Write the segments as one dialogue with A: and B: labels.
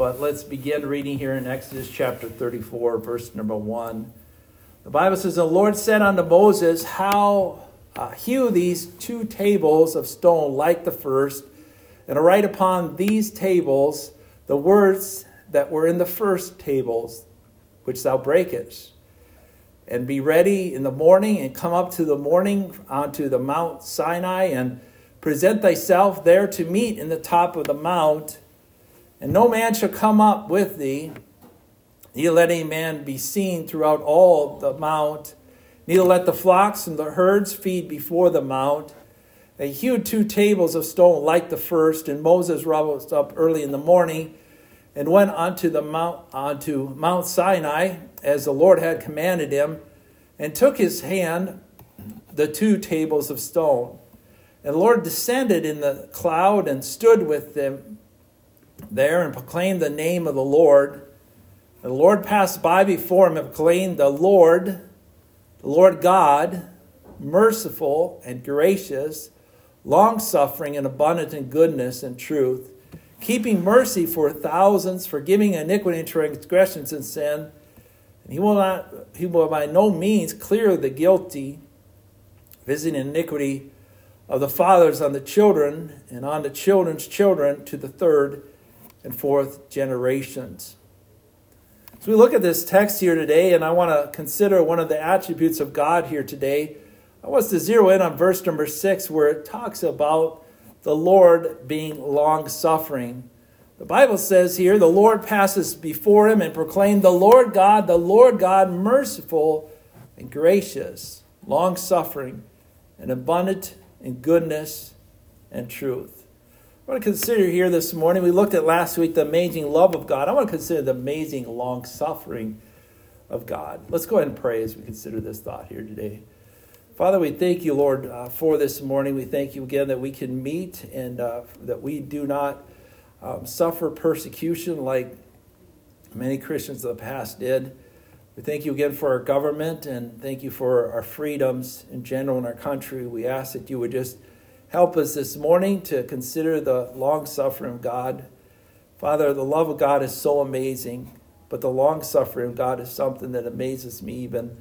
A: but let's begin reading here in Exodus chapter 34, verse number 1. The Bible says, The Lord said unto Moses, How uh, hew these two tables of stone like the first, and write upon these tables the words that were in the first tables, which thou breakest. And be ready in the morning, and come up to the morning onto the Mount Sinai, and present thyself there to meet in the top of the mount. And no man shall come up with thee, neither let any man be seen throughout all the mount, neither let the flocks and the herds feed before the mount. They hewed two tables of stone like the first, and Moses rose up early in the morning and went unto the mount onto Mount Sinai, as the Lord had commanded him, and took his hand the two tables of stone. And the Lord descended in the cloud and stood with them there and proclaimed the name of the Lord. The Lord passed by before him and proclaimed, The Lord, the Lord God, merciful and gracious, long suffering and abundant in goodness and truth, keeping mercy for thousands, forgiving iniquity and transgressions and sin. And he will not he will by no means clear the guilty, visiting iniquity of the fathers on the children and on the children's children to the third and fourth generations. So we look at this text here today, and I want to consider one of the attributes of God here today. I want us to zero in on verse number six, where it talks about the Lord being long suffering. The Bible says here, the Lord passes before him and proclaimed, The Lord God, the Lord God, merciful and gracious, long suffering, and abundant in goodness and truth. I want to consider here this morning, we looked at last week the amazing love of God. I want to consider the amazing long suffering of God. Let's go ahead and pray as we consider this thought here today. Father, we thank you, Lord, uh, for this morning. We thank you again that we can meet and uh, that we do not um, suffer persecution like many Christians of the past did. We thank you again for our government and thank you for our freedoms in general in our country. We ask that you would just help us this morning to consider the long suffering of God. Father, the love of God is so amazing, but the long suffering of God is something that amazes me even,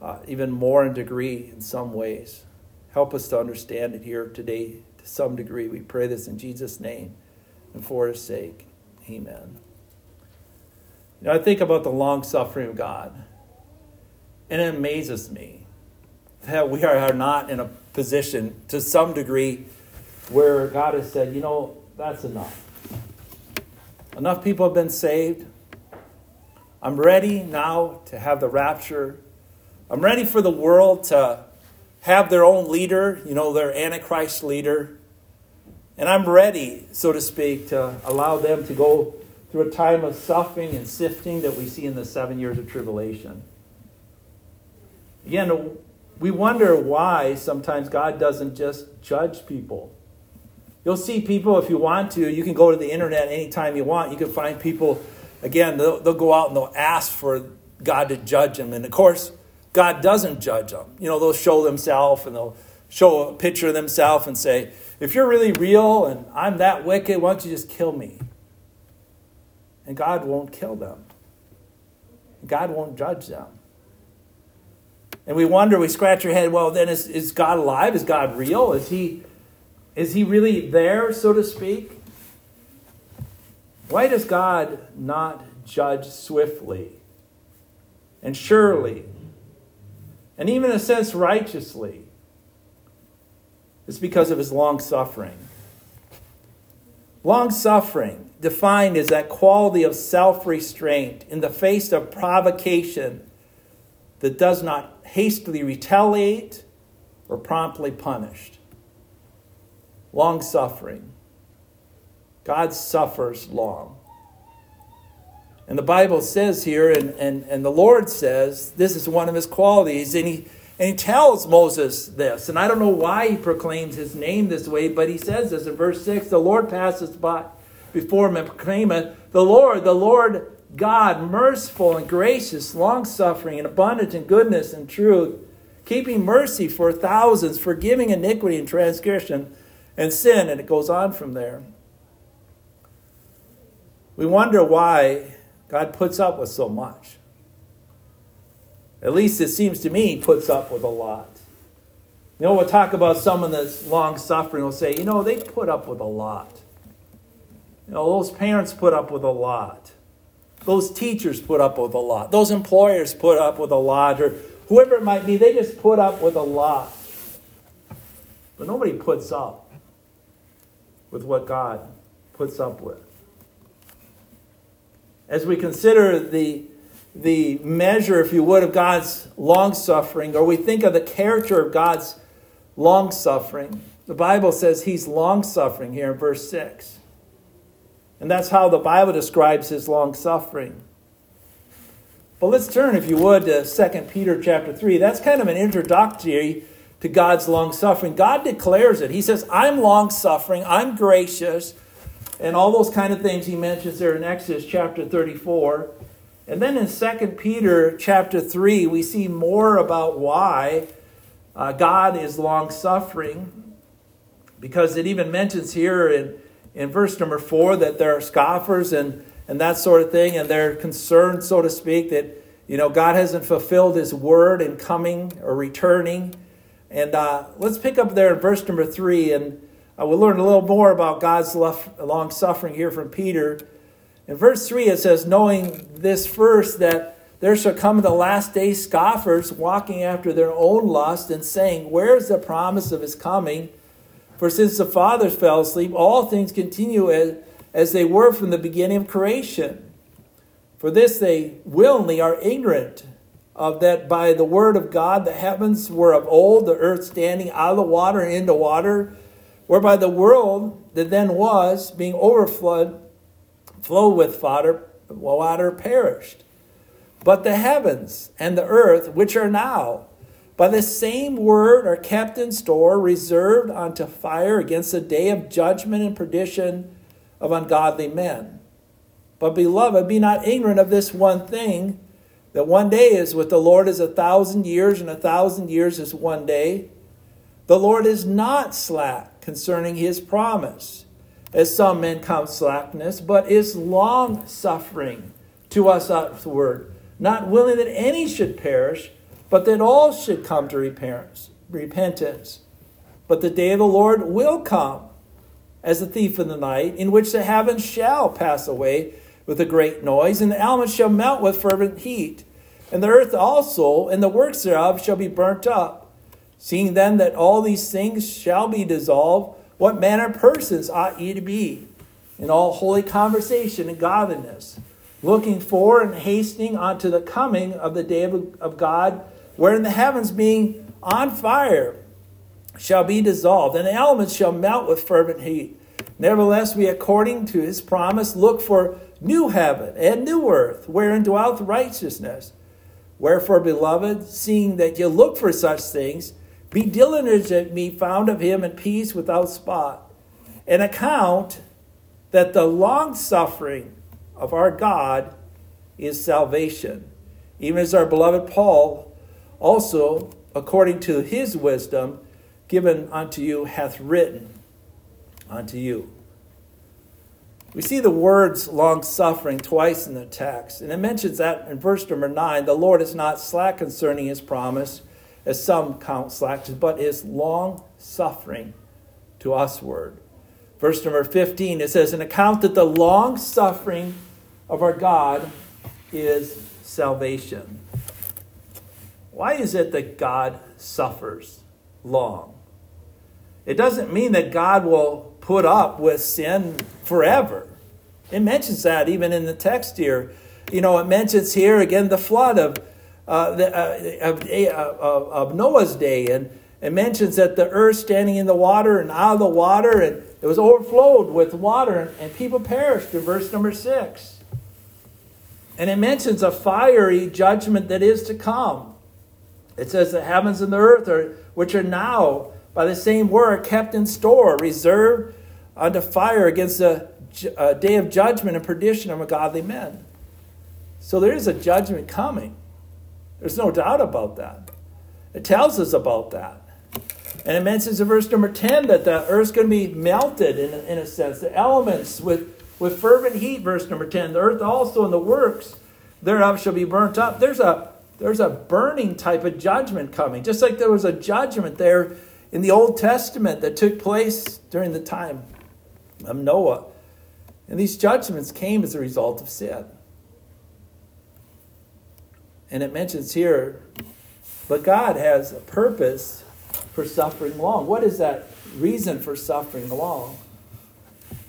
A: uh, even more in degree in some ways. Help us to understand it here today to some degree. We pray this in Jesus' name and for his sake. Amen. You know, I think about the long suffering of God, and it amazes me that we are not in a position to some degree where God has said, you know, that's enough. Enough people have been saved. I'm ready now to have the rapture. I'm ready for the world to have their own leader, you know, their Antichrist leader. And I'm ready, so to speak, to allow them to go through a time of suffering and sifting that we see in the seven years of tribulation. Again, we wonder why sometimes God doesn't just judge people. You'll see people, if you want to, you can go to the internet anytime you want. You can find people, again, they'll, they'll go out and they'll ask for God to judge them. And of course, God doesn't judge them. You know, they'll show themselves and they'll show a picture of themselves and say, if you're really real and I'm that wicked, why don't you just kill me? And God won't kill them. God won't judge them. And we wonder, we scratch our head, well, then is, is God alive? Is God real? Is he, is he really there, so to speak? Why does God not judge swiftly and surely and even in a sense righteously? It's because of his long suffering. Long suffering, defined as that quality of self restraint in the face of provocation that does not hastily retaliate or promptly punished. Long suffering. God suffers long. And the Bible says here, and, and, and the Lord says, this is one of his qualities, and he, and he tells Moses this. And I don't know why he proclaims his name this way, but he says this in verse 6 The Lord passes by before him and proclaimeth, The Lord, the Lord God, merciful and gracious, long suffering, and abundant in goodness and truth, keeping mercy for thousands, forgiving iniquity and transgression and sin. And it goes on from there. we wonder why God puts up with so much. At least it seems to me he puts up with a lot. You know, we'll talk about someone that's long suffering. We'll say, you know, they put up with a lot. You know, those parents put up with a lot. Those teachers put up with a lot. Those employers put up with a lot. Or whoever it might be, they just put up with a lot. But nobody puts up with what God puts up with. As we consider the the measure, if you would, of God's long suffering, or we think of the character of God's long suffering, the Bible says he's long suffering here in verse 6. And that's how the Bible describes his long suffering. But let's turn, if you would, to 2 Peter chapter 3. That's kind of an introductory to God's long suffering. God declares it. He says, I'm long suffering, I'm gracious, and all those kind of things he mentions there in Exodus chapter 34. And then in 2 Peter chapter 3, we see more about why uh, God is long suffering, because it even mentions here in, in verse number 4 that there are scoffers and, and that sort of thing, and they're concerned, so to speak, that you know God hasn't fulfilled his word in coming or returning. And uh, let's pick up there in verse number 3, and uh, we'll learn a little more about God's long suffering here from Peter. In verse 3, it says, Knowing this first, that there shall come the last day scoffers walking after their own lust and saying, Where's the promise of his coming? For since the fathers fell asleep, all things continue as, as they were from the beginning of creation. For this they willingly are ignorant of that by the word of God the heavens were of old, the earth standing out of the water and into water, whereby the world that then was, being overflowed, flowed with water, water perished. But the heavens and the earth, which are now, by the same word are kept in store, reserved unto fire against the day of judgment and perdition of ungodly men. But, beloved, be not ignorant of this one thing that one day is with the Lord is a thousand years, and a thousand years is one day. The Lord is not slack concerning his promise as some men count slackness, but is long suffering to us upward, not willing that any should perish, but that all should come to repentance. But the day of the Lord will come as a thief in the night, in which the heavens shall pass away with a great noise, and the elements shall melt with fervent heat, and the earth also and the works thereof shall be burnt up. Seeing then that all these things shall be dissolved, what manner of persons ought ye to be in all holy conversation and godliness, looking for and hastening unto the coming of the day of, of God, wherein the heavens being on fire shall be dissolved, and the elements shall melt with fervent heat. Nevertheless, we, according to his promise, look for new heaven and new earth, wherein dwelleth righteousness. Wherefore, beloved, seeing that ye look for such things, be diligent that be found of him in peace without spot, and account that the long suffering of our God is salvation, even as our beloved Paul also, according to his wisdom, given unto you, hath written unto you. We see the words long suffering twice in the text, and it mentions that in verse number 9 the Lord is not slack concerning his promise as some count slackness, but is long suffering to usward. Verse number 15, it says, An account that the long suffering of our God is salvation. Why is it that God suffers long? It doesn't mean that God will put up with sin forever. It mentions that even in the text here. You know, it mentions here again the flood of uh, the, uh, of, uh, of, Noah's day, and it mentions that the earth standing in the water and out of the water, and it was overflowed with water, and, and people perished in verse number six. And it mentions a fiery judgment that is to come. It says the heavens and the earth, are, which are now by the same word kept in store, reserved unto fire against the uh, day of judgment and perdition of ungodly men. So there is a judgment coming. There's no doubt about that. It tells us about that. And it mentions in verse number 10 that the earth's going to be melted in, in a sense. The elements with with fervent heat, verse number 10. The earth also and the works thereof shall be burnt up. There's a there's a burning type of judgment coming. Just like there was a judgment there in the Old Testament that took place during the time of Noah. And these judgments came as a result of sin. And it mentions here, but God has a purpose for suffering long. What is that reason for suffering long?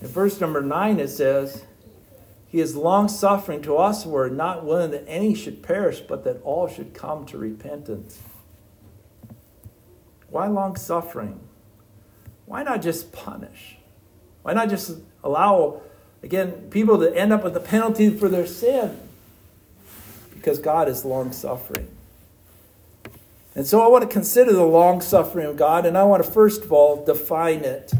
A: In verse number 9, it says, He is long suffering to us, who are not willing that any should perish, but that all should come to repentance. Why long suffering? Why not just punish? Why not just allow, again, people to end up with the penalty for their sin? Because God is long suffering. And so I want to consider the long suffering of God, and I want to first of all define it.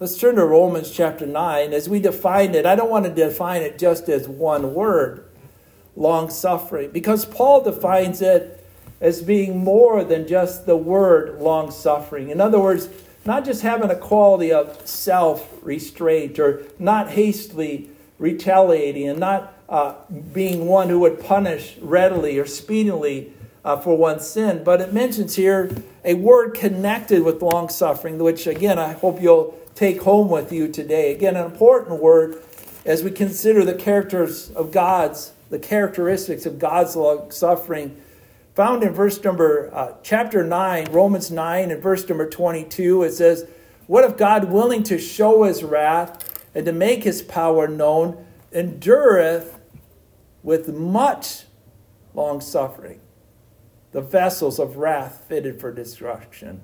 A: Let's turn to Romans chapter 9. As we define it, I don't want to define it just as one word, long suffering, because Paul defines it as being more than just the word long suffering. In other words, not just having a quality of self restraint or not hastily retaliating and not uh, being one who would punish readily or speedily uh, for one's sin, but it mentions here a word connected with long suffering, which again I hope you'll take home with you today. Again, an important word as we consider the characters of God's, the characteristics of God's long suffering. Found in verse number, uh, chapter 9, Romans 9, and verse number 22, it says, What if God, willing to show his wrath and to make his power known, endureth with much long suffering the vessels of wrath fitted for destruction.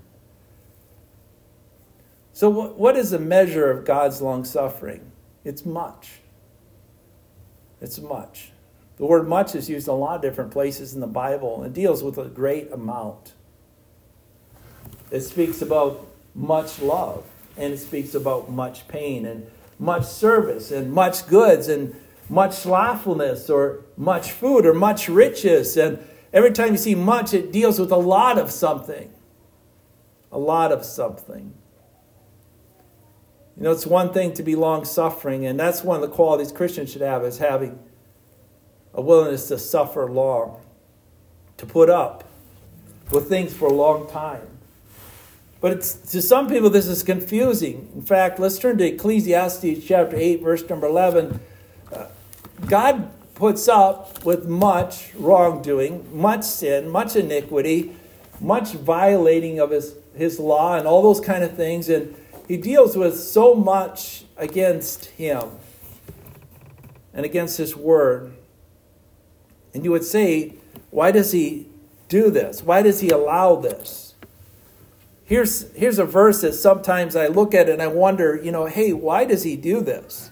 A: So, what is the measure of God's long suffering? It's much. It's much. The word much is used in a lot of different places in the Bible and deals with a great amount. It speaks about much love, and it speaks about much pain, and much service, and much goods, and much slothfulness, or much food, or much riches, and Every time you see much, it deals with a lot of something. A lot of something. You know, it's one thing to be long suffering, and that's one of the qualities Christians should have is having a willingness to suffer long, to put up with things for a long time. But it's, to some people, this is confusing. In fact, let's turn to Ecclesiastes chapter 8, verse number 11. Uh, God puts up with much wrongdoing, much sin, much iniquity, much violating of his, his law, and all those kind of things. And he deals with so much against him and against his word. And you would say, why does he do this? Why does he allow this? Here's, here's a verse that sometimes I look at and I wonder, you know, hey, why does he do this?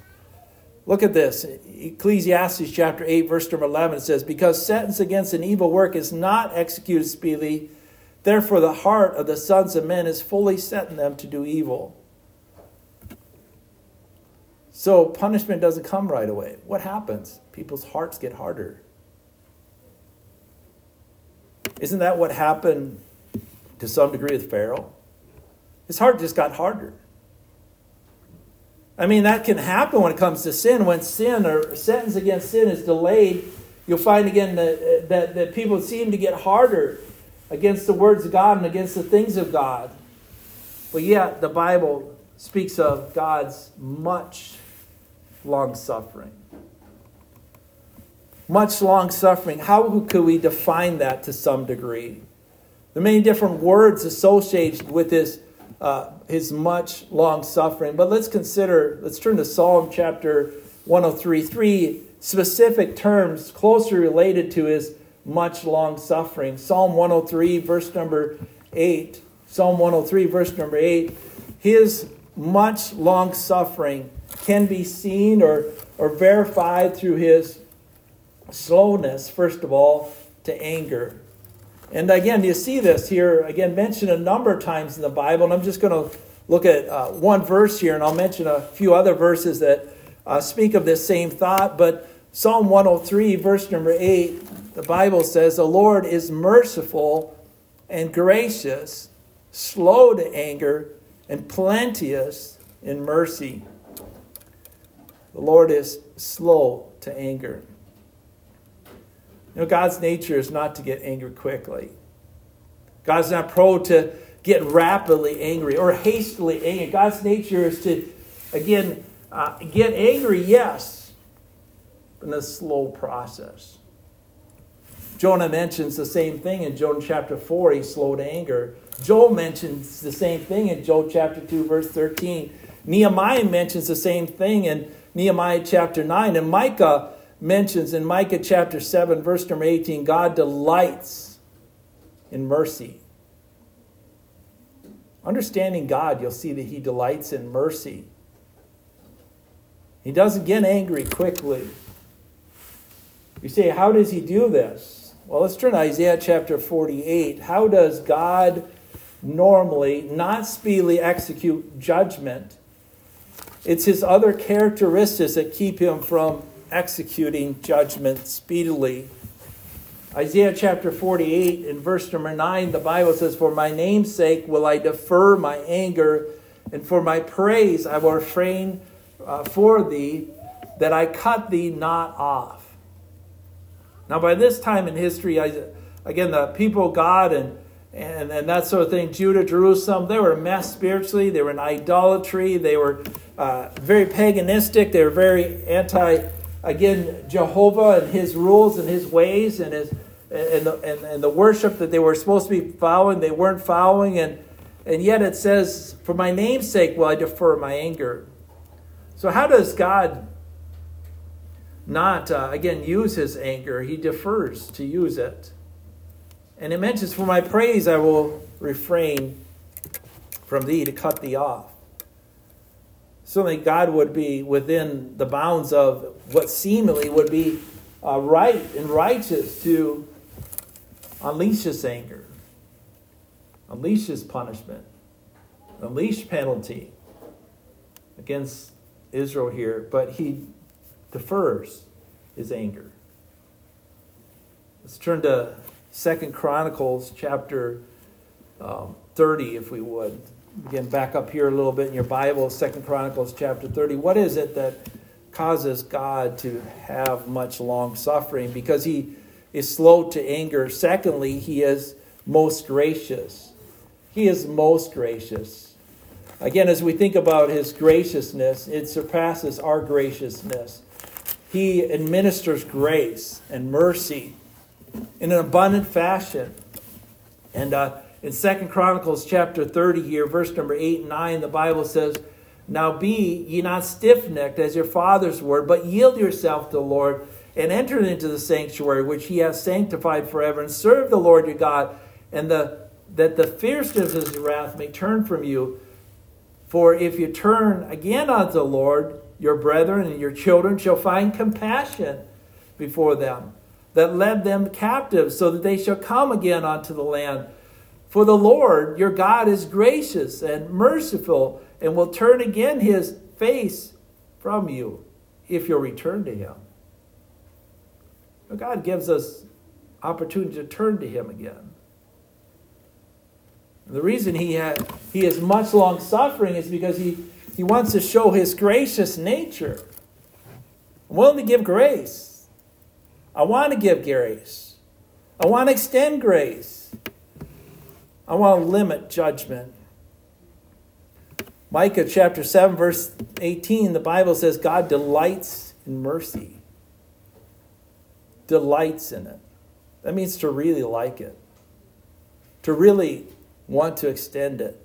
A: Look at this. Ecclesiastes chapter 8, verse number 11 it says, Because sentence against an evil work is not executed speedily, therefore the heart of the sons of men is fully set in them to do evil. So punishment doesn't come right away. What happens? People's hearts get harder. Isn't that what happened to some degree with Pharaoh? His heart just got harder. I mean, that can happen when it comes to sin. When sin or sentence against sin is delayed, you'll find again that, uh, that, that people seem to get harder against the words of God and against the things of God. But yet, the Bible speaks of God's much long suffering. Much long suffering. How could we define that to some degree? The many different words associated with this uh, his much long suffering. But let's consider, let's turn to Psalm chapter 103, three specific terms closely related to his much long suffering. Psalm 103, verse number 8. Psalm 103, verse number 8. His much long suffering can be seen or, or verified through his slowness, first of all, to anger. And again, you see this here, again, mentioned a number of times in the Bible. And I'm just going to look at uh, one verse here, and I'll mention a few other verses that uh, speak of this same thought. But Psalm 103, verse number 8, the Bible says, The Lord is merciful and gracious, slow to anger, and plenteous in mercy. The Lord is slow to anger. You know, God's nature is not to get angry quickly. God's not prone to get rapidly angry or hastily angry. God's nature is to, again, uh, get angry, yes, but in a slow process. Jonah mentions the same thing in Jonah chapter 4, he's slow to anger. Joel mentions the same thing in Joel chapter 2, verse 13. Nehemiah mentions the same thing in Nehemiah chapter 9. And Micah mentions in Micah chapter 7, verse number 18, God delights in mercy. Understanding God, you'll see that He delights in mercy. He doesn't get angry quickly. You say, how does He do this? Well, let's turn to Isaiah chapter 48. How does God normally not speedily execute judgment? It's His other characteristics that keep Him from executing judgment speedily. Isaiah chapter 48 in verse number 9, the Bible says, For my name's sake will I defer my anger, and for my praise I will refrain uh, for thee, that I cut thee not off. Now, by this time in history, I, again, the people of God and, and, and that sort of thing, Judah, Jerusalem, they were a mess spiritually. They were in idolatry. They were uh, very paganistic. They were very anti, again, Jehovah and his rules and his ways and his and the, and, and the worship that they were supposed to be following, they weren't following. And, and yet it says, For my name's sake will I defer my anger. So, how does God not, uh, again, use his anger? He defers to use it. And it mentions, For my praise I will refrain from thee to cut thee off. Certainly, God would be within the bounds of what seemingly would be uh, right and righteous to unleash his anger, unleash his punishment, unleash penalty against Israel here, but he defers his anger. Let's turn to Second Chronicles chapter um, 30, if we would. Again, back up here a little bit in your Bible, Second Chronicles chapter 30. What is it that causes God to have much long suffering? Because he is slow to anger. Secondly, he is most gracious. He is most gracious. Again, as we think about his graciousness, it surpasses our graciousness. He administers grace and mercy in an abundant fashion. And uh, in Second Chronicles chapter 30 here, verse number 8 and 9, the Bible says, Now be ye not stiff-necked as your fathers were, but yield yourself to the Lord, and enter into the sanctuary which he has sanctified forever, and serve the Lord your God, and the, that the fierceness of his wrath may turn from you. For if you turn again unto the Lord, your brethren and your children shall find compassion before them, that led them captive, so that they shall come again unto the land. For the Lord your God is gracious and merciful, and will turn again his face from you if you'll return to him. God gives us opportunity to turn to Him again. The reason he, had, he is much long suffering is because he, he wants to show his gracious nature. I'm willing to give grace. I want to give grace. I want to extend grace. I want to limit judgment. Micah chapter 7, verse 18, the Bible says God delights in mercy delights in it. That means to really like it, to really want to extend it.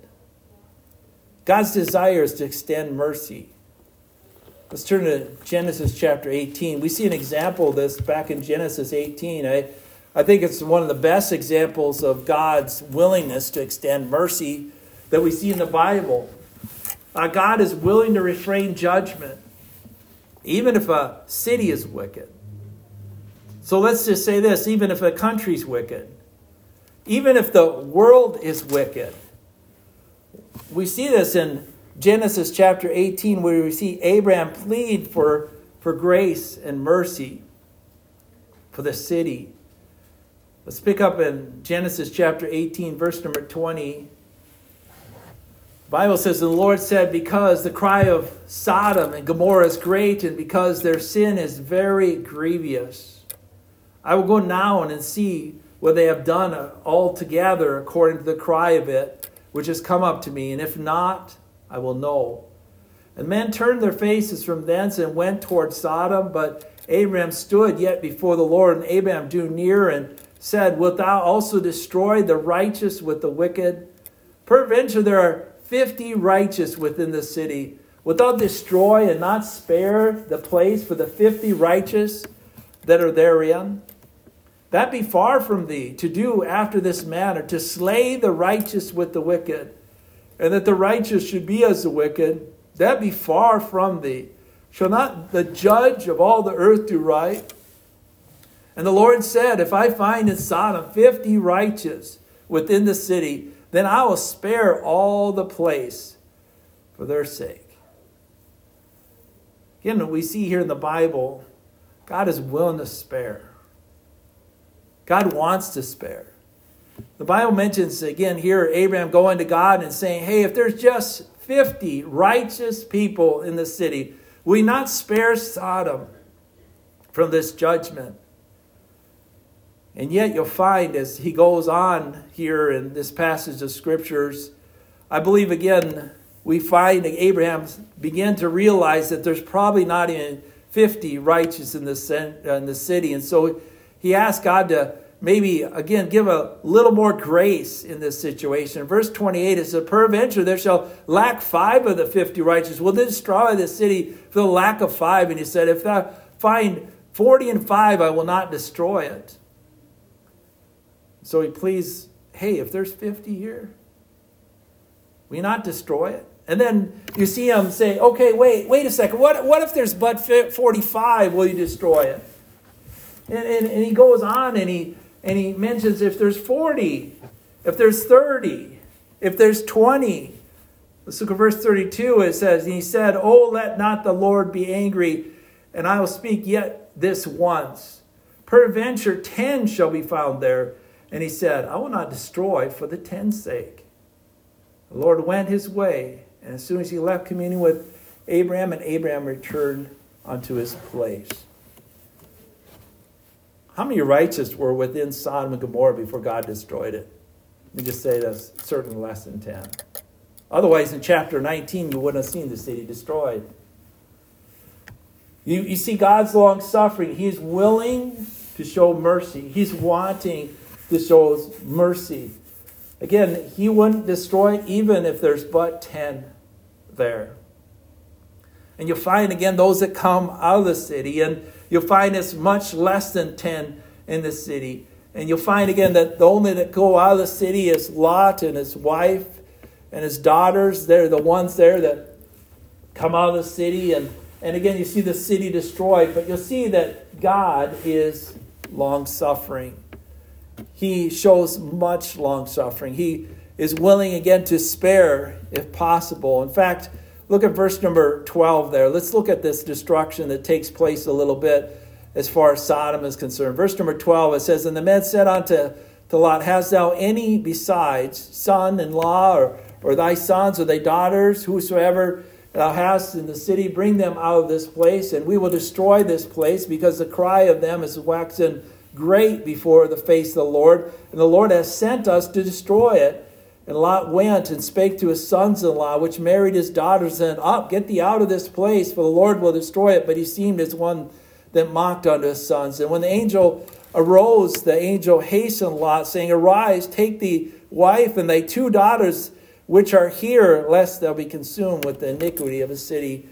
A: God's desire is to extend mercy. Let's turn to Genesis chapter 18. We see an example of this back in Genesis 18. I, I think it's one of the best examples of God's willingness to extend mercy that we see in the Bible. Uh, God is willing to refrain judgment, even if a city is wicked. So let's just say this even if a country's wicked, even if the world is wicked, we see this in Genesis chapter 18, where we see Abraham plead for, for grace and mercy for the city. Let's pick up in Genesis chapter 18, verse number 20. The Bible says, And the Lord said, because the cry of Sodom and Gomorrah is great, and because their sin is very grievous, I will go now and see what they have done altogether according to the cry of it, which has come up to me, and if not, I will know. And men turned their faces from thence and went toward Sodom, but Abraham stood yet before the Lord, and Abraham drew near and said, Wilt thou also destroy the righteous with the wicked? Peradventure there are fifty righteous within the city. Wilt thou destroy and not spare the place for the fifty righteous that are therein? That be far from thee to do after this manner, to slay the righteous with the wicked, and that the righteous should be as the wicked. That be far from thee. Shall not the judge of all the earth do right? And the Lord said, If I find in Sodom fifty righteous within the city, then I will spare all the place for their sake. Again, we see here in the Bible, God is willing to spare. God wants to spare. The Bible mentions again here Abraham going to God and saying, Hey, if there's just 50 righteous people in the city, we not spare Sodom from this judgment. And yet you'll find as he goes on here in this passage of scriptures, I believe again, we find that Abraham begin to realize that there's probably not even 50 righteous in the, uh, in the city. And so he asked God to maybe, again, give a little more grace in this situation. verse 28, it says, Peradventure there shall lack five of the 50 righteous. Will destroy the city for the lack of five? And he said, If I find 40 and five, I will not destroy it. So he pleads, Hey, if there's 50 here, we not destroy it? And then you see him say, okay, wait, wait a second. What, what if there's but 45? Will you destroy it? And, and, and he goes on and he and he mentions if there's 40, if there's 30, if there's 20. Let's look at verse 32. It says, And he said, Oh, let not the Lord be angry, and I will speak yet this once. Peradventure, 10 shall be found there. And he said, I will not destroy for the ten's sake. The Lord went his way, and as soon as he left communion with Abraham, and Abraham returned unto his place. How many righteous were within Sodom and Gomorrah before God destroyed it? Let me just say that's certainly less than 10. Otherwise, in chapter 19, you wouldn't have seen the city destroyed. You, you see God's long suffering. He's willing to show mercy, He's wanting to shows mercy. Again, He wouldn't destroy even if there's but 10 there. And you'll find again those that come out of the city, and you'll find it's much less than 10 in the city. And you'll find again that the only that go out of the city is Lot and his wife and his daughters. They're the ones there that come out of the city. And, and again, you see the city destroyed, but you'll see that God is long suffering. He shows much long suffering. He is willing again to spare if possible. In fact, Look at verse number 12 there. Let's look at this destruction that takes place a little bit as far as Sodom is concerned. Verse number 12, it says, And the men said unto to Lot, Hast thou any besides son in law, or, or thy sons, or thy daughters, whosoever thou hast in the city, bring them out of this place, and we will destroy this place, because the cry of them is waxen great before the face of the Lord, and the Lord has sent us to destroy it. And Lot went and spake to his sons in law, which married his daughters, saying, Up, get thee out of this place, for the Lord will destroy it. But he seemed as one that mocked unto his sons. And when the angel arose, the angel hastened Lot, saying, Arise, take thee wife and thy two daughters, which are here, lest thou be consumed with the iniquity of the city.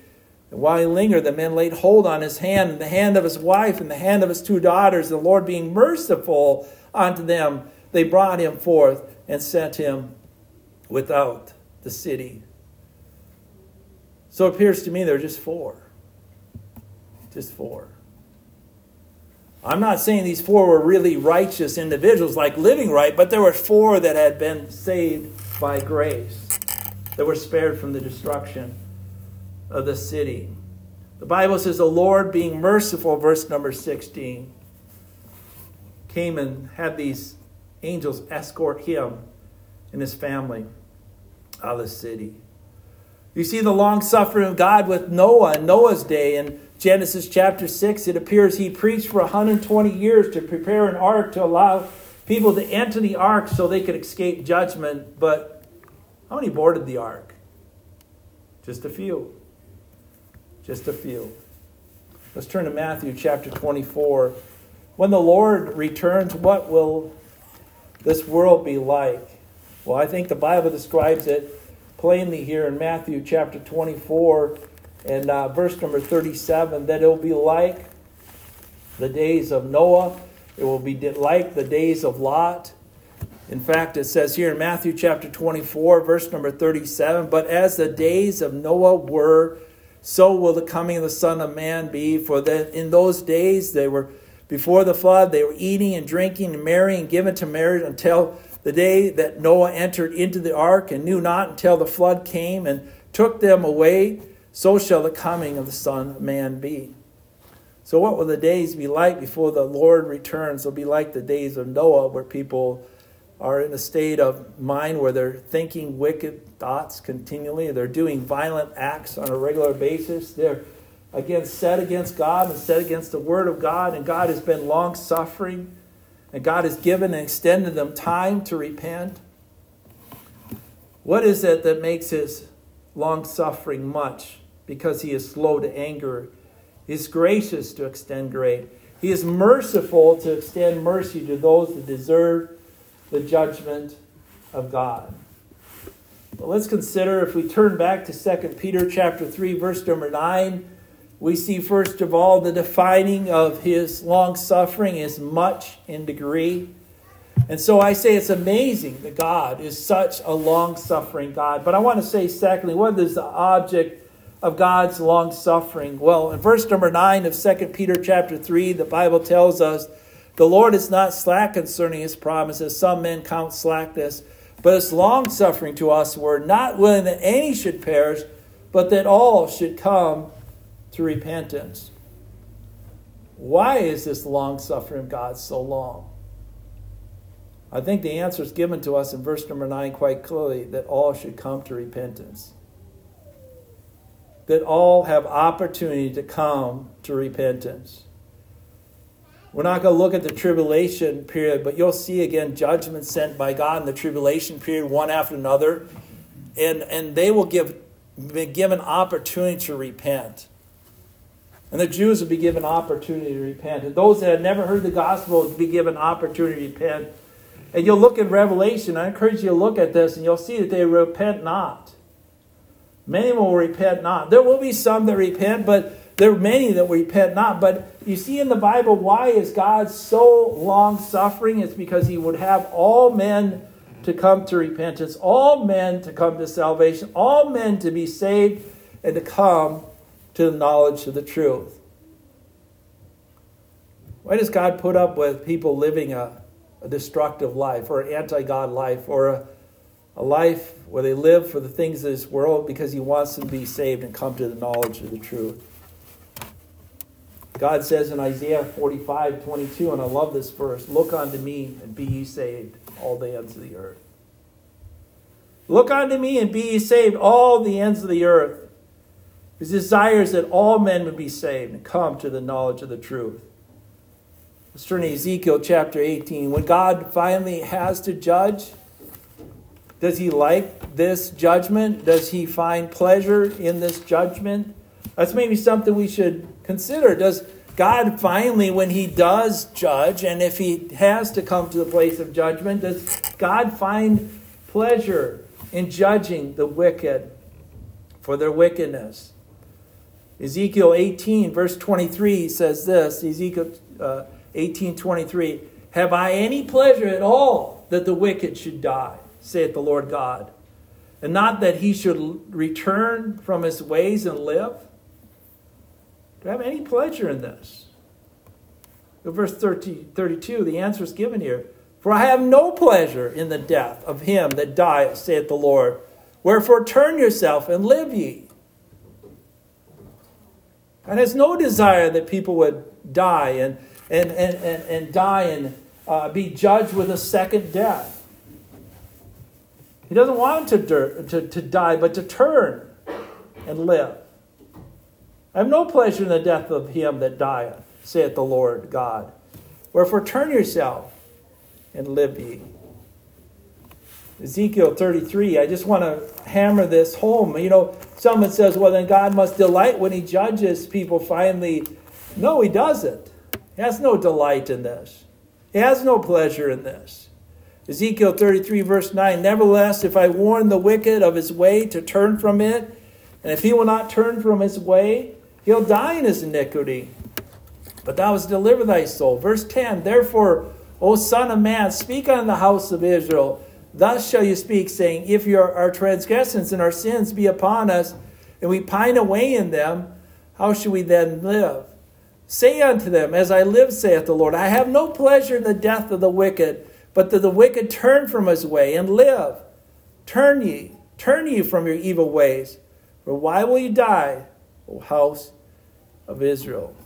A: And while he lingered, the men laid hold on his hand, and the hand of his wife, and the hand of his two daughters. The Lord being merciful unto them, they brought him forth and sent him without the city. So it appears to me there are just four. Just four. I'm not saying these four were really righteous individuals, like living right, but there were four that had been saved by grace, that were spared from the destruction of the city. The Bible says, The Lord being merciful, verse number 16, came and had these angels escort him and his family out of the city. You see the long suffering of God with Noah in Noah's day. In Genesis chapter 6, it appears he preached for 120 years to prepare an ark to allow people to enter the ark so they could escape judgment. But how many boarded the ark? Just a few. Just a few. Let's turn to Matthew chapter 24. When the Lord returns, what will this world be like? Well, I think the Bible describes it plainly here in Matthew chapter 24 and uh, verse number 37 that it will be like the days of Noah, it will be like the days of Lot. In fact, it says here in Matthew chapter 24, verse number 37 But as the days of Noah were, so will the coming of the Son of Man be. For that in those days they were before the flood, they were eating and drinking and marrying, given to marriage until the day that Noah entered into the ark and knew not until the flood came and took them away, so shall the coming of the Son of Man be. So, what will the days be like before the Lord returns? They'll be like the days of Noah, where people are in a state of mind where they're thinking wicked thoughts continually. They're doing violent acts on a regular basis. They're again set against God and set against the Word of God, and God has been long suffering. And God has given and extended them time to repent. What is it that makes his long suffering much? Because he is slow to anger. He is gracious to extend grace. He is merciful to extend mercy to those that deserve the judgment of God. But let's consider if we turn back to 2 Peter chapter 3 verse number 9 we see, first of all, the defining of his long suffering is much in degree. And so I say it's amazing that God is such a long suffering God. But I want to say, secondly, what is the object of God's long suffering? Well, in verse number 9 of 2 Peter chapter 3, the Bible tells us, The Lord is not slack concerning his promises. Some men count slackness, but is long suffering to us. We're not willing that any should perish, but that all should come to repentance. Why is this long suffering of God so long? I think the answer is given to us in verse number 9 quite clearly that all should come to repentance. That all have opportunity to come to repentance. We're not going to look at the tribulation period, but you'll see again judgment sent by God in the tribulation period, one after another. And, and they will give, be given opportunity to repent. And the Jews would be given opportunity to repent. And those that had never heard the gospel would be given opportunity to repent. And you'll look in Revelation, I encourage you to look at this, and you'll see that they repent not. Many will repent not. There will be some that repent, but there are many that repent not. But you see in the Bible, why is God so long suffering? It's because he would have all men to come to repentance, all men to come to salvation, all men to be saved and to come to the knowledge of the truth. Why does God put up with people living a, a destructive life or an anti God life or a, a life where they live for the things of this world because He wants them to be saved and come to the knowledge of the truth? God says in Isaiah 45 22, and I love this verse Look unto me and be ye saved, all the ends of the earth. Look unto me and be ye saved, all the ends of the earth. His desire is that all men would be saved and come to the knowledge of the truth. Let's turn to Ezekiel chapter 18. When God finally has to judge, does he like this judgment? Does he find pleasure in this judgment? That's maybe something we should consider. Does God finally, when he does judge, and if he has to come to the place of judgment, does God find pleasure in judging the wicked for their wickedness? Ezekiel 18, verse 23 says this Ezekiel uh, 18, 23 Have I any pleasure at all that the wicked should die, saith the Lord God, and not that he should return from his ways and live? Do I have any pleasure in this? verse 30, 32, the answer is given here. For I have no pleasure in the death of him that dieth, saith the Lord. Wherefore turn yourself and live ye and has no desire that people would die and, and, and, and, and die and uh, be judged with a second death. He doesn't want to, to, to die, but to turn and live. I have no pleasure in the death of him that dieth, saith the Lord God. Wherefore turn yourself and live ye. Ezekiel 33, I just want to hammer this home. You know, someone says, well, then God must delight when he judges people finally. No, he doesn't. He has no delight in this, he has no pleasure in this. Ezekiel 33, verse 9 Nevertheless, if I warn the wicked of his way to turn from it, and if he will not turn from his way, he'll die in his iniquity. But thou hast delivered thy soul. Verse 10 Therefore, O Son of Man, speak unto the house of Israel Thus shall you speak, saying, If your, our transgressions and our sins be upon us, and we pine away in them, how shall we then live? Say unto them, As I live, saith the Lord, I have no pleasure in the death of the wicked, but that the wicked turn from his way and live. Turn ye, turn ye from your evil ways. For why will you die, O house of Israel?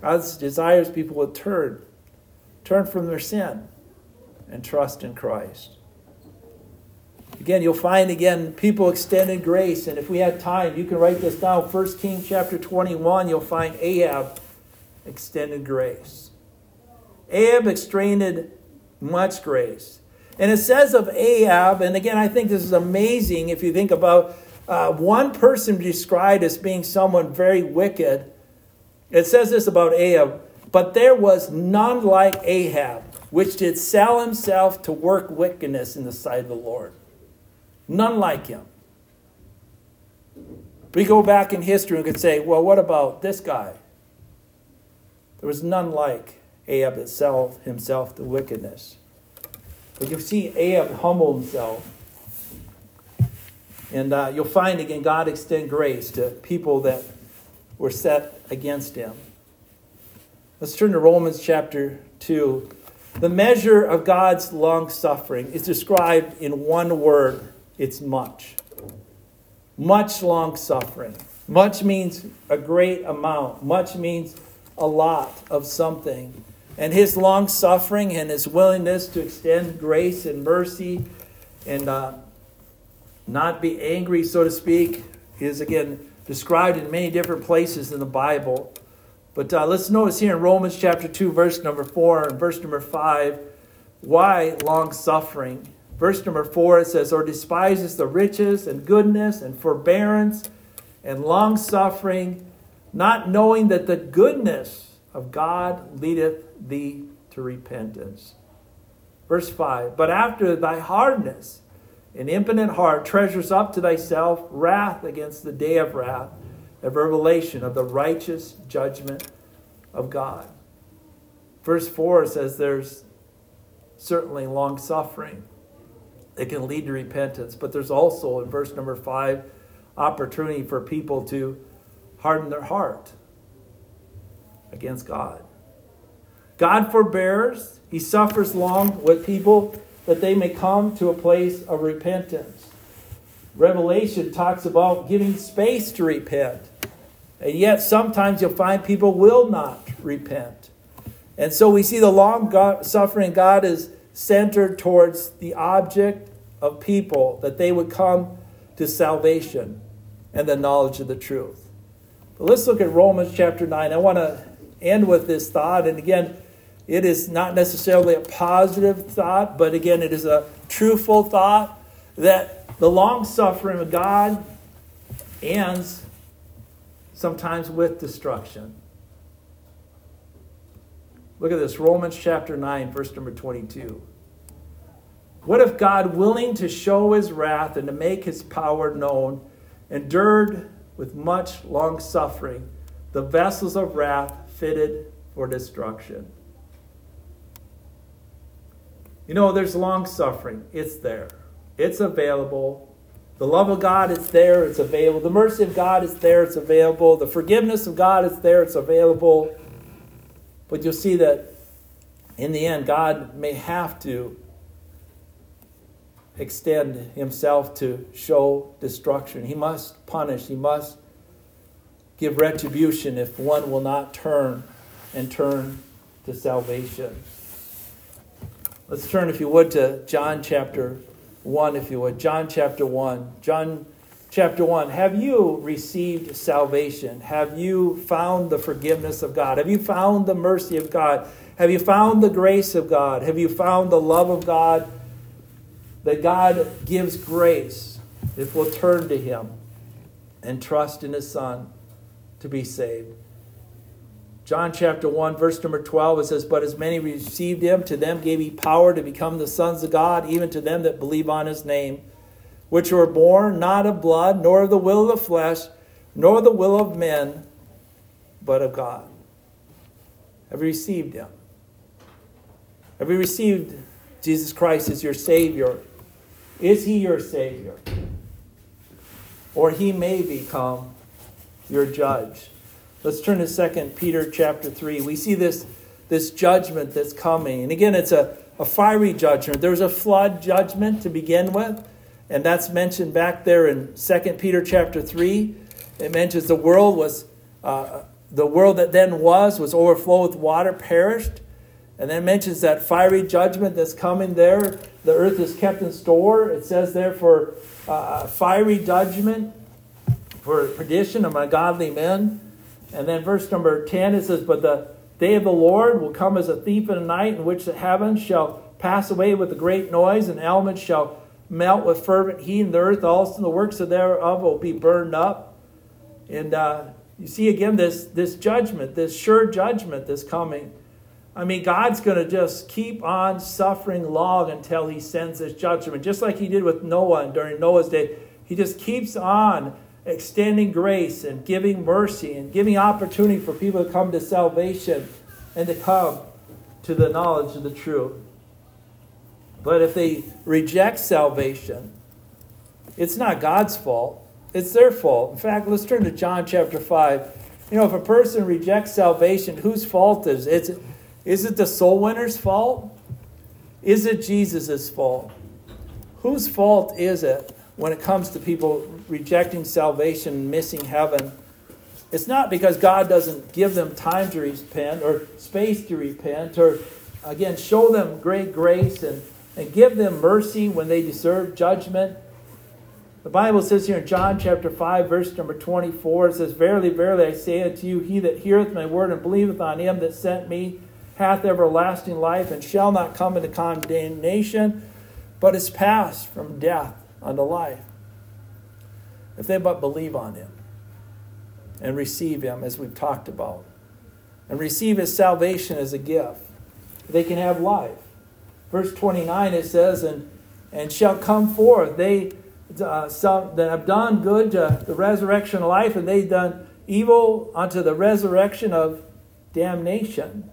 A: God desires people will turn, turn from their sin and trust in Christ. Again, you'll find again people extended grace, and if we had time, you can write this down. 1 Kings chapter 21, you'll find Ahab extended grace. Ahab extended much grace. And it says of Ahab, and again, I think this is amazing if you think about uh, one person described as being someone very wicked. It says this about Ahab, but there was none like Ahab which did sell himself to work wickedness in the sight of the Lord. None like him. We go back in history and could say, well, what about this guy? There was none like Ahab that himself to wickedness. But you see Ahab humble himself. And uh, you'll find again God extend grace to people that were set against him. Let's turn to Romans chapter 2. The measure of God's long suffering is described in one word it's much. Much long suffering. Much means a great amount, much means a lot of something. And his long suffering and his willingness to extend grace and mercy and uh, not be angry, so to speak, is again described in many different places in the Bible. But uh, let's notice here in Romans chapter 2, verse number 4 and verse number 5, why long suffering? Verse number 4, it says, Or despises the riches and goodness and forbearance and long suffering, not knowing that the goodness of God leadeth thee to repentance. Verse 5, But after thy hardness, an impotent heart treasures up to thyself wrath against the day of wrath a revelation of the righteous judgment of God. Verse 4 says there's certainly long suffering that can lead to repentance, but there's also in verse number 5 opportunity for people to harden their heart against God. God forbears, He suffers long with people that they may come to a place of repentance. Revelation talks about giving space to repent. And yet, sometimes you'll find people will not repent. And so we see the long God, suffering God is centered towards the object of people, that they would come to salvation and the knowledge of the truth. But let's look at Romans chapter 9. I want to end with this thought. And again, it is not necessarily a positive thought, but again, it is a truthful thought that the long suffering of God ends sometimes with destruction. Look at this Romans chapter 9, verse number 22. What if God, willing to show his wrath and to make his power known, endured with much long suffering the vessels of wrath fitted for destruction? You know, there's long suffering, it's there, it's available. The love of God is there, it's available. The mercy of God is there, it's available. The forgiveness of God is there, it's available. But you'll see that in the end, God may have to extend himself to show destruction. He must punish, he must give retribution if one will not turn and turn to salvation. Let's turn, if you would, to John chapter 1, if you would. John chapter 1. John chapter 1. Have you received salvation? Have you found the forgiveness of God? Have you found the mercy of God? Have you found the grace of God? Have you found the love of God? That God gives grace if we'll turn to Him and trust in His Son to be saved. John chapter 1, verse number 12, it says, But as many received him, to them gave he power to become the sons of God, even to them that believe on his name, which were born not of blood, nor of the will of the flesh, nor the will of men, but of God. Have you received him? Have you received Jesus Christ as your Savior? Is he your Savior? Or he may become your judge. Let's turn to 2 Peter chapter 3. We see this, this judgment that's coming. And again, it's a, a fiery judgment. There's a flood judgment to begin with, and that's mentioned back there in 2 Peter chapter 3. It mentions the world was uh, the world that then was was overflowed with water, perished. And then mentions that fiery judgment that's coming there. The earth is kept in store. It says there for uh, fiery judgment, for perdition of ungodly men. And then verse number 10, it says, But the day of the Lord will come as a thief in the night, in which the heavens shall pass away with a great noise, and elements shall melt with fervent heat, and the earth also, and the works of thereof will be burned up. And uh, you see again this, this judgment, this sure judgment that's coming. I mean, God's going to just keep on suffering long until he sends this judgment, just like he did with Noah during Noah's day. He just keeps on extending grace and giving mercy and giving opportunity for people to come to salvation and to come to the knowledge of the truth. But if they reject salvation, it's not God's fault. It's their fault. In fact, let's turn to John chapter 5. You know, if a person rejects salvation, whose fault is it? Is, is it the soul winner's fault? Is it Jesus' fault? Whose fault is it when it comes to people rejecting salvation, missing heaven, it's not because God doesn't give them time to repent or space to repent or, again, show them great grace and, and give them mercy when they deserve judgment. The Bible says here in John chapter 5, verse number 24, it says, Verily, verily, I say unto you, he that heareth my word and believeth on him that sent me hath everlasting life and shall not come into condemnation, but is passed from death unto life. If they but believe on him and receive him as we've talked about and receive his salvation as a gift they can have life. Verse 29 it says and and shall come forth. They uh, some that have done good to the resurrection of life and they've done evil unto the resurrection of damnation.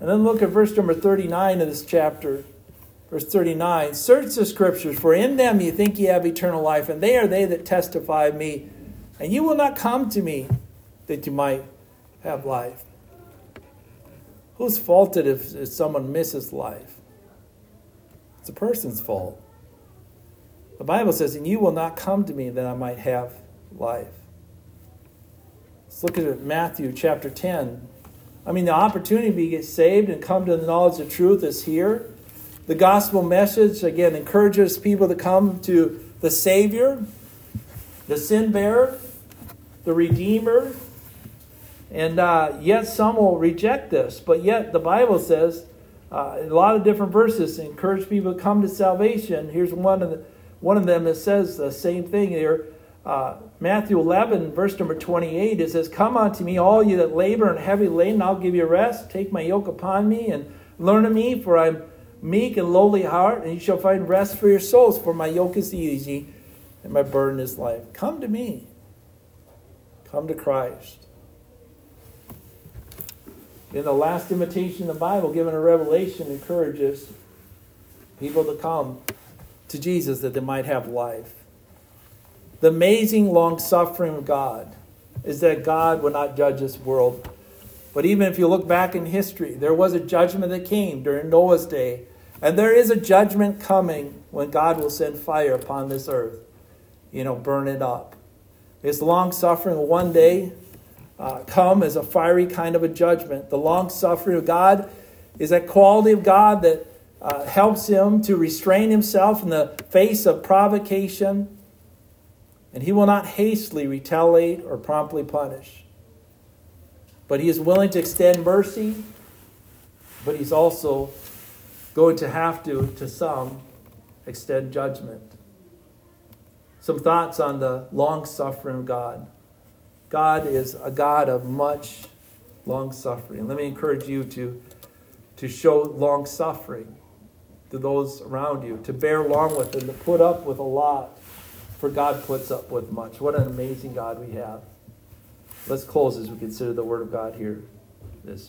A: And then look at verse number 39 of this chapter Verse 39 Search the scriptures, for in them you think ye have eternal life, and they are they that testify of me. And you will not come to me that you might have life. Whose fault it if, if someone misses life? It's a person's fault. The Bible says, And you will not come to me that I might have life. Let's look at Matthew chapter 10. I mean, the opportunity to get saved and come to the knowledge of truth is here. The gospel message, again, encourages people to come to the Savior, the sin bearer, the Redeemer. And uh, yet some will reject this. But yet the Bible says, uh, a lot of different verses encourage people to come to salvation. Here's one of, the, one of them that says the same thing here. Uh, Matthew 11, verse number 28, it says, Come unto me, all you that labor and heavy laden, I'll give you rest. Take my yoke upon me and learn of me, for I'm meek and lowly heart, and you shall find rest for your souls. For my yoke is easy and my burden is light. Come to me. Come to Christ. In the last invitation in the Bible, given a revelation, encourages people to come to Jesus that they might have life. The amazing long suffering of God is that God will not judge this world. But even if you look back in history, there was a judgment that came during Noah's day and there is a judgment coming when God will send fire upon this earth, you know, burn it up. His long suffering will one day uh, come as a fiery kind of a judgment. The long suffering of God is that quality of God that uh, helps him to restrain himself in the face of provocation. And he will not hastily retaliate or promptly punish. But he is willing to extend mercy, but he's also going to have to, to some, extend judgment. Some thoughts on the long suffering God. God is a God of much long suffering. Let me encourage you to, to show long suffering to those around you, to bear long with and to put up with a lot, for God puts up with much. What an amazing God we have. Let's close as we consider the Word of God here this morning.